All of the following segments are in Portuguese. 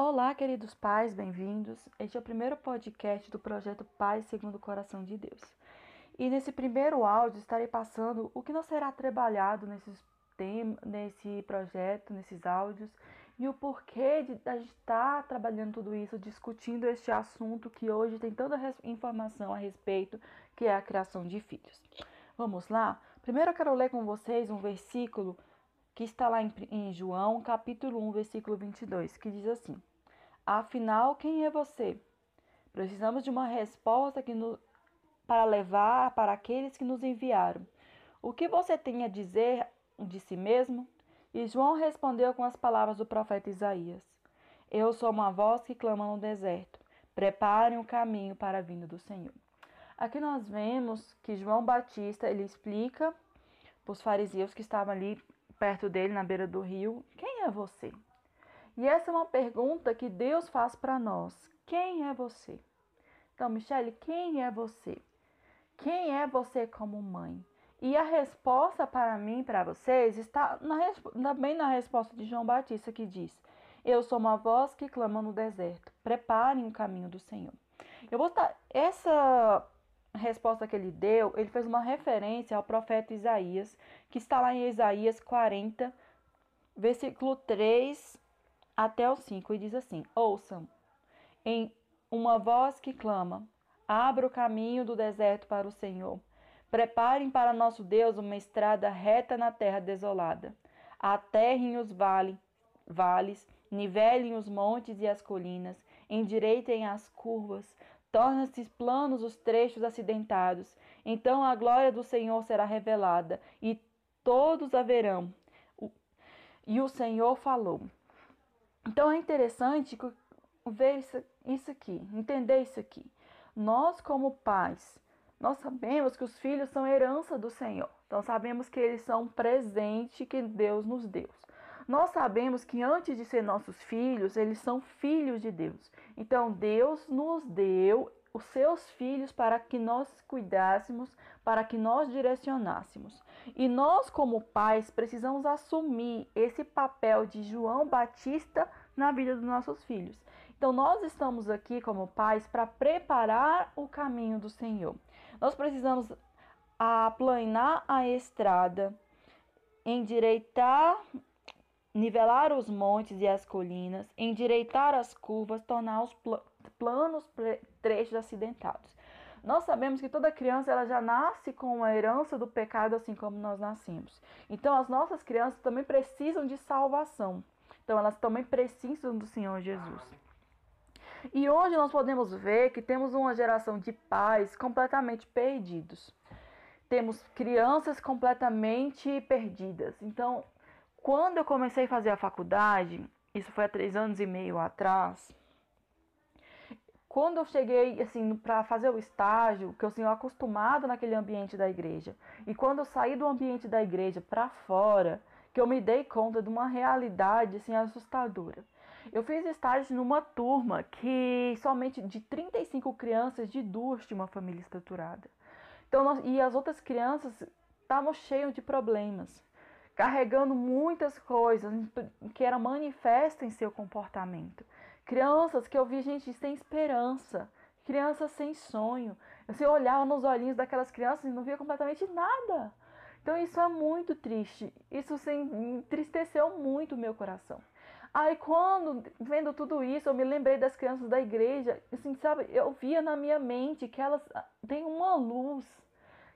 Olá, queridos pais, bem-vindos. Este é o primeiro podcast do projeto Pais segundo o Coração de Deus. E nesse primeiro áudio estarei passando o que não será trabalhado nesses tem, nesse projeto, nesses áudios, e o porquê de a gente estar tá trabalhando tudo isso, discutindo este assunto que hoje tem tanta informação a respeito, que é a criação de filhos. Vamos lá? Primeiro eu quero ler com vocês um versículo que está lá em, em João, capítulo 1, versículo 22, que diz assim: Afinal, quem é você? Precisamos de uma resposta que no, para levar para aqueles que nos enviaram. O que você tem a dizer de si mesmo? E João respondeu com as palavras do profeta Isaías: Eu sou uma voz que clama no deserto. Preparem o caminho para a vinda do Senhor. Aqui nós vemos que João Batista ele explica para os fariseus que estavam ali perto dele na beira do rio: Quem é você? E essa é uma pergunta que Deus faz para nós: quem é você? Então, Michele, quem é você? Quem é você como mãe? E a resposta para mim, para vocês, está na, também na resposta de João Batista que diz: Eu sou uma voz que clama no deserto, preparem o caminho do Senhor. Eu vou estar essa resposta que ele deu, ele fez uma referência ao profeta Isaías, que está lá em Isaías 40, versículo 3 até o 5 e diz assim: Ouçam, em uma voz que clama: Abra o caminho do deserto para o Senhor. Preparem para nosso Deus uma estrada reta na terra desolada. Aterrem os vale, vales, nivelem os montes e as colinas, endireitem as curvas, tornem-se planos os trechos acidentados. Então a glória do Senhor será revelada e todos a verão. E o Senhor falou. Então é interessante ver isso aqui, entender isso aqui. Nós, como pais, nós sabemos que os filhos são herança do Senhor. Então sabemos que eles são um presente que Deus nos deu. Nós sabemos que antes de ser nossos filhos, eles são filhos de Deus. Então Deus nos deu os seus filhos para que nós cuidássemos, para que nós direcionássemos. E nós, como pais, precisamos assumir esse papel de João Batista na vida dos nossos filhos. Então, nós estamos aqui como pais para preparar o caminho do Senhor. Nós precisamos aplanar a estrada, endireitar nivelar os montes e as colinas, endireitar as curvas, tornar os pl planos trechos acidentados. Nós sabemos que toda criança ela já nasce com a herança do pecado, assim como nós nascemos. Então, as nossas crianças também precisam de salvação. Então, elas também precisam do Senhor Jesus. E hoje nós podemos ver que temos uma geração de pais completamente perdidos. Temos crianças completamente perdidas. Então, quando eu comecei a fazer a faculdade, isso foi há três anos e meio atrás, quando eu cheguei assim para fazer o estágio, que eu assim, acostumado naquele ambiente da igreja, e quando eu saí do ambiente da igreja para fora, que eu me dei conta de uma realidade assim assustadora. Eu fiz estágio numa turma que somente de 35 crianças de duas de uma família estruturada. Então, nós, e as outras crianças estavam cheias de problemas carregando muitas coisas que era manifesta em seu comportamento. Crianças que eu vi gente sem esperança, crianças sem sonho. Você olhava nos olhinhos daquelas crianças e não via completamente nada. Então isso é muito triste. Isso entristeceu muito o meu coração. Aí quando vendo tudo isso, eu me lembrei das crianças da igreja, assim, sabe, eu via na minha mente que elas têm uma luz.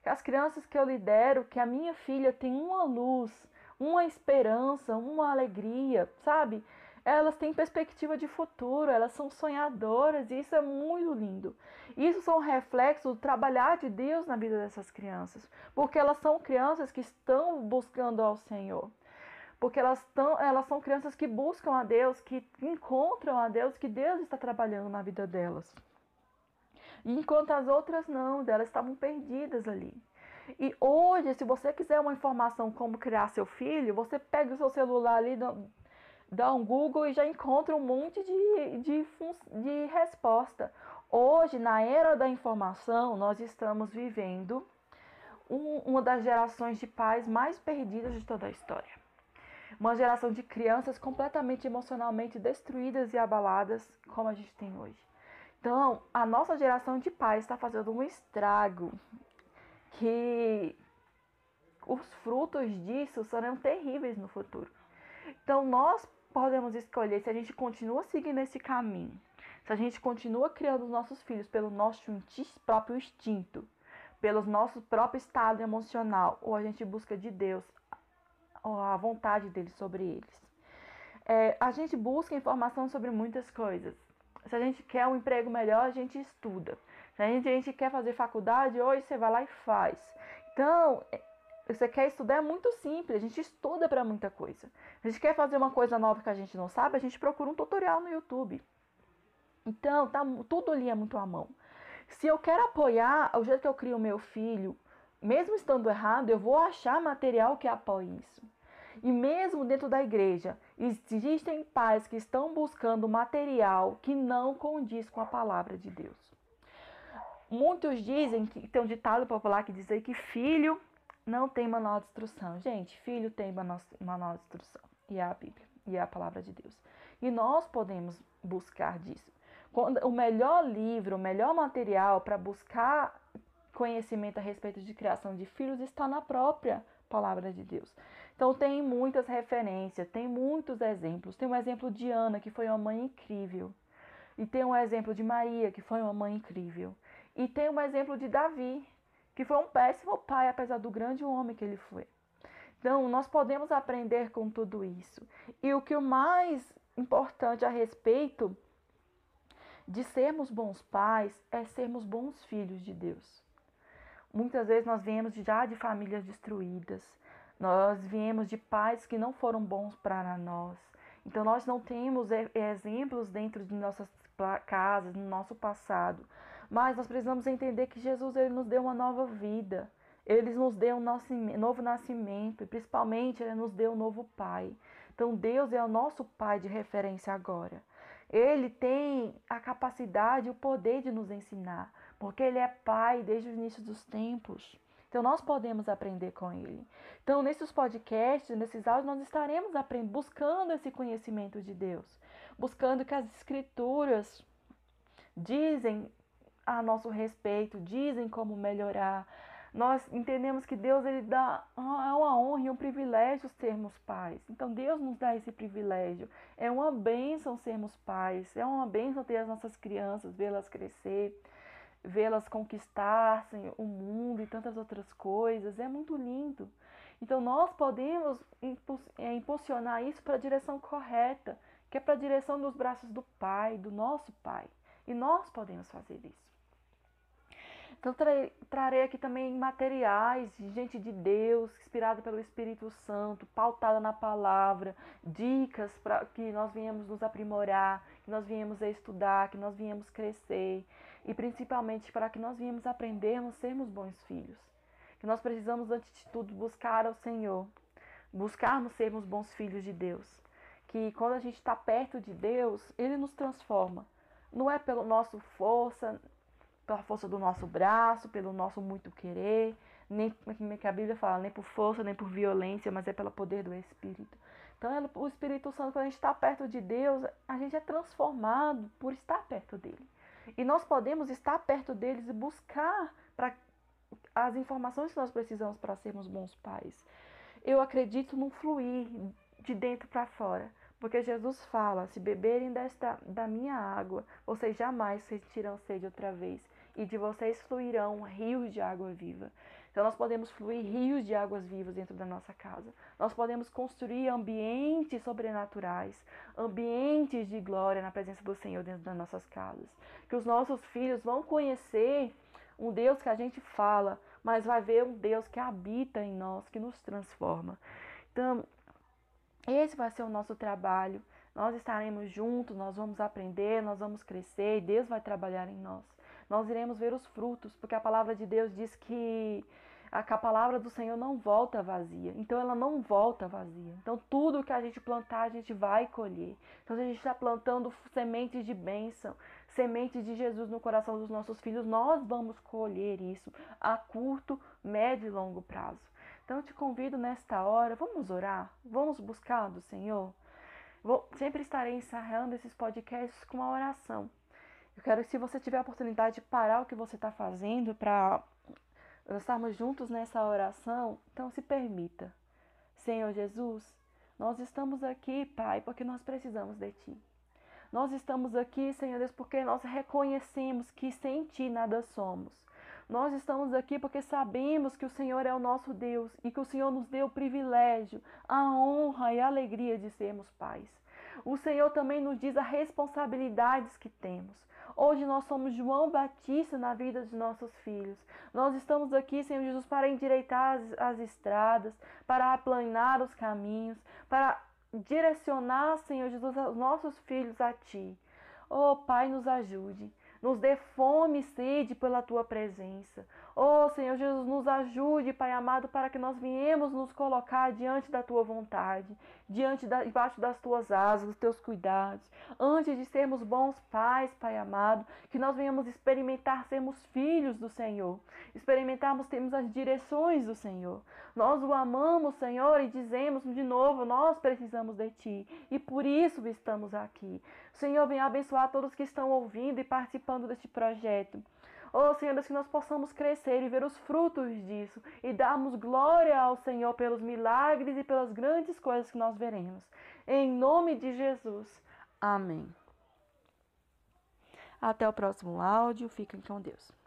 Que as crianças que eu lidero, que a minha filha tem uma luz uma esperança, uma alegria, sabe? Elas têm perspectiva de futuro, elas são sonhadoras e isso é muito lindo. Isso são reflexos do trabalhar de Deus na vida dessas crianças, porque elas são crianças que estão buscando ao Senhor. Porque elas, tão, elas são crianças que buscam a Deus, que encontram a Deus, que Deus está trabalhando na vida delas. Enquanto as outras não, elas estavam perdidas ali. E hoje, se você quiser uma informação como criar seu filho, você pega o seu celular ali, dá um Google e já encontra um monte de, de, de resposta. Hoje, na era da informação, nós estamos vivendo um, uma das gerações de pais mais perdidas de toda a história. uma geração de crianças completamente emocionalmente destruídas e abaladas, como a gente tem hoje. Então, a nossa geração de pais está fazendo um estrago que os frutos disso serão terríveis no futuro. Então, nós podemos escolher se a gente continua seguindo esse caminho, se a gente continua criando os nossos filhos pelo nosso próprio instinto, pelo nosso próprio estado emocional, ou a gente busca de Deus a vontade dele sobre eles. É, a gente busca informação sobre muitas coisas. Se a gente quer um emprego melhor, a gente estuda. Se a gente, quer fazer faculdade, hoje você vai lá e faz. Então, é, você quer estudar é muito simples, a gente estuda para muita coisa. A gente quer fazer uma coisa nova que a gente não sabe, a gente procura um tutorial no YouTube. Então, tá, tudo ali é muito à mão. Se eu quero apoiar o jeito que eu crio meu filho, mesmo estando errado, eu vou achar material que apoie isso. E mesmo dentro da igreja, existem pais que estão buscando material que não condiz com a palavra de Deus. Muitos dizem que tem um ditado popular que diz aí que filho não tem manual de instrução. Gente, filho tem manual de instrução. E é a Bíblia, e é a palavra de Deus. E nós podemos buscar disso. Quando, o melhor livro, o melhor material para buscar conhecimento a respeito de criação de filhos está na própria palavra de Deus. Então tem muitas referências, tem muitos exemplos. Tem um exemplo de Ana, que foi uma mãe incrível. E tem um exemplo de Maria, que foi uma mãe incrível. E tem um exemplo de Davi, que foi um péssimo pai, apesar do grande homem que ele foi. Então, nós podemos aprender com tudo isso. E o que o mais importante a respeito de sermos bons pais é sermos bons filhos de Deus. Muitas vezes nós viemos já de famílias destruídas, nós viemos de pais que não foram bons para nós. Então nós não temos exemplos dentro de nossas casas, no nosso passado. Mas nós precisamos entender que Jesus ele nos deu uma nova vida. Ele nos deu um novo nascimento e principalmente ele nos deu um novo pai. Então Deus é o nosso pai de referência agora. Ele tem a capacidade, o poder de nos ensinar, porque ele é pai desde o início dos tempos. Então nós podemos aprender com ele. Então nesses podcasts, nesses áudios, nós estaremos buscando esse conhecimento de Deus, buscando que as escrituras dizem a nosso respeito, dizem como melhorar. Nós entendemos que Deus ele dá é uma honra e um privilégio sermos pais. Então Deus nos dá esse privilégio. É uma bênção sermos pais. É uma bênção ter as nossas crianças, vê-las crescer, vê-las conquistarem o mundo e tantas outras coisas. É muito lindo. Então nós podemos é, impulsionar isso para a direção correta, que é para a direção dos braços do Pai, do nosso Pai. E nós podemos fazer isso. Então trarei aqui também materiais de gente de Deus, inspirada pelo Espírito Santo, pautada na palavra, dicas para que nós venhamos nos aprimorar, que nós a estudar, que nós venhamos crescer e principalmente para que nós venhamos aprendermos sermos bons filhos. Que nós precisamos antes de tudo buscar ao Senhor, buscarmos sermos bons filhos de Deus. Que quando a gente está perto de Deus, Ele nos transforma. Não é pela nossa força, pela força do nosso braço, pelo nosso muito querer, nem que a Bíblia fala, nem por força, nem por violência, mas é pelo poder do Espírito. Então, o Espírito Santo, quando a gente está perto de Deus, a gente é transformado por estar perto dele. E nós podemos estar perto deles e buscar para as informações que nós precisamos para sermos bons pais. Eu acredito no fluir de dentro para fora. Porque Jesus fala: se beberem desta, da minha água, vocês jamais sentirão sede outra vez, e de vocês fluirão rios de água viva. Então, nós podemos fluir rios de águas vivas dentro da nossa casa. Nós podemos construir ambientes sobrenaturais, ambientes de glória na presença do Senhor dentro das nossas casas. Que os nossos filhos vão conhecer um Deus que a gente fala, mas vai ver um Deus que habita em nós, que nos transforma. Então, esse vai ser o nosso trabalho. Nós estaremos juntos, nós vamos aprender, nós vamos crescer e Deus vai trabalhar em nós. Nós iremos ver os frutos, porque a palavra de Deus diz que a, a palavra do Senhor não volta vazia. Então ela não volta vazia. Então tudo que a gente plantar, a gente vai colher. Então se a gente está plantando sementes de bênção, sementes de Jesus no coração dos nossos filhos, nós vamos colher isso a curto, médio e longo prazo. Então eu te convido nesta hora, vamos orar, vamos buscar do Senhor. Vou, sempre estarei encerrando esses podcasts com uma oração. Eu quero que se você tiver a oportunidade de parar o que você está fazendo para estarmos juntos nessa oração, então se permita. Senhor Jesus, nós estamos aqui, Pai, porque nós precisamos de Ti. Nós estamos aqui, Senhor Deus, porque nós reconhecemos que sem Ti nada somos. Nós estamos aqui porque sabemos que o Senhor é o nosso Deus e que o Senhor nos deu o privilégio, a honra e a alegria de sermos pais. O Senhor também nos diz as responsabilidades que temos. Hoje nós somos João Batista na vida de nossos filhos. Nós estamos aqui, Senhor Jesus, para endireitar as, as estradas, para aplanar os caminhos, para direcionar, Senhor Jesus, os nossos filhos a Ti. Oh, Pai, nos ajude. Nos dê fome e sede pela tua presença. Oh, Senhor Jesus, nos ajude, Pai amado, para que nós viemos nos colocar diante da tua vontade, diante da, debaixo das tuas asas, dos teus cuidados. Antes de sermos bons pais, Pai amado, que nós venhamos experimentar sermos filhos do Senhor, experimentarmos termos as direções do Senhor. Nós o amamos, Senhor, e dizemos de novo, nós precisamos de ti, e por isso estamos aqui. Senhor, venha abençoar todos que estão ouvindo e participando deste projeto. Oh, Senhor, que nós possamos crescer e ver os frutos disso e darmos glória ao Senhor pelos milagres e pelas grandes coisas que nós veremos. Em nome de Jesus. Amém. Até o próximo áudio. Fiquem com Deus.